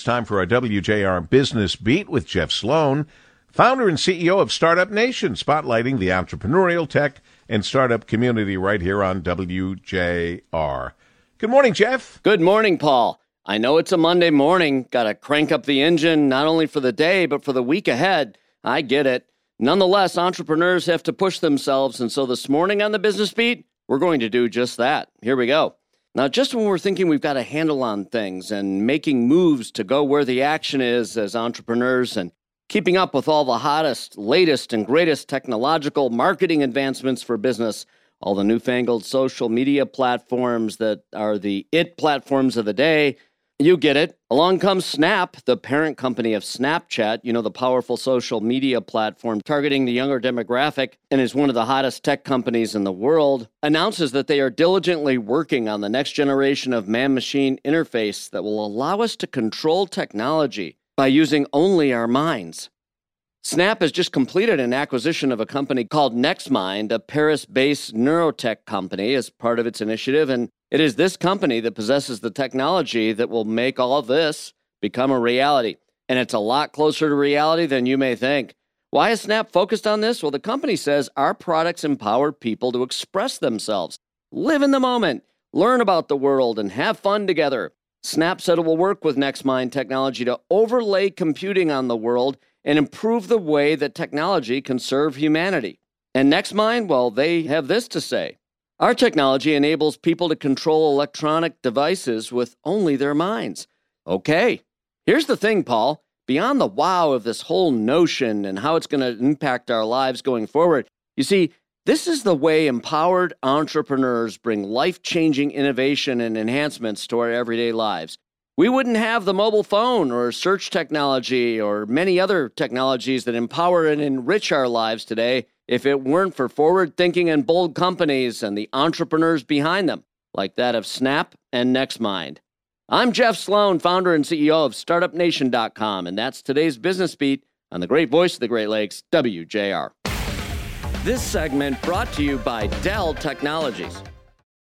It's time for our WJR Business Beat with Jeff Sloan, founder and CEO of Startup Nation, spotlighting the entrepreneurial tech and startup community right here on WJR. Good morning, Jeff. Good morning, Paul. I know it's a Monday morning. Got to crank up the engine not only for the day, but for the week ahead. I get it. Nonetheless, entrepreneurs have to push themselves. And so this morning on the Business Beat, we're going to do just that. Here we go. Now, just when we're thinking we've got a handle on things and making moves to go where the action is as entrepreneurs and keeping up with all the hottest, latest, and greatest technological marketing advancements for business, all the newfangled social media platforms that are the it platforms of the day, you get it. Along comes Snap, the parent company of Snapchat, you know, the powerful social media platform targeting the younger demographic and is one of the hottest tech companies in the world, announces that they are diligently working on the next generation of man machine interface that will allow us to control technology by using only our minds. Snap has just completed an acquisition of a company called NextMind, a Paris based neurotech company, as part of its initiative. And it is this company that possesses the technology that will make all this become a reality. And it's a lot closer to reality than you may think. Why is Snap focused on this? Well, the company says our products empower people to express themselves, live in the moment, learn about the world, and have fun together. Snap said it will work with NextMind technology to overlay computing on the world and improve the way that technology can serve humanity. And NextMind, well, they have this to say Our technology enables people to control electronic devices with only their minds. Okay, here's the thing, Paul. Beyond the wow of this whole notion and how it's going to impact our lives going forward, you see, this is the way empowered entrepreneurs bring life changing innovation and enhancements to our everyday lives. We wouldn't have the mobile phone or search technology or many other technologies that empower and enrich our lives today if it weren't for forward thinking and bold companies and the entrepreneurs behind them, like that of Snap and NextMind. I'm Jeff Sloan, founder and CEO of StartupNation.com, and that's today's Business Beat on the great voice of the Great Lakes, WJR. This segment brought to you by Dell Technologies.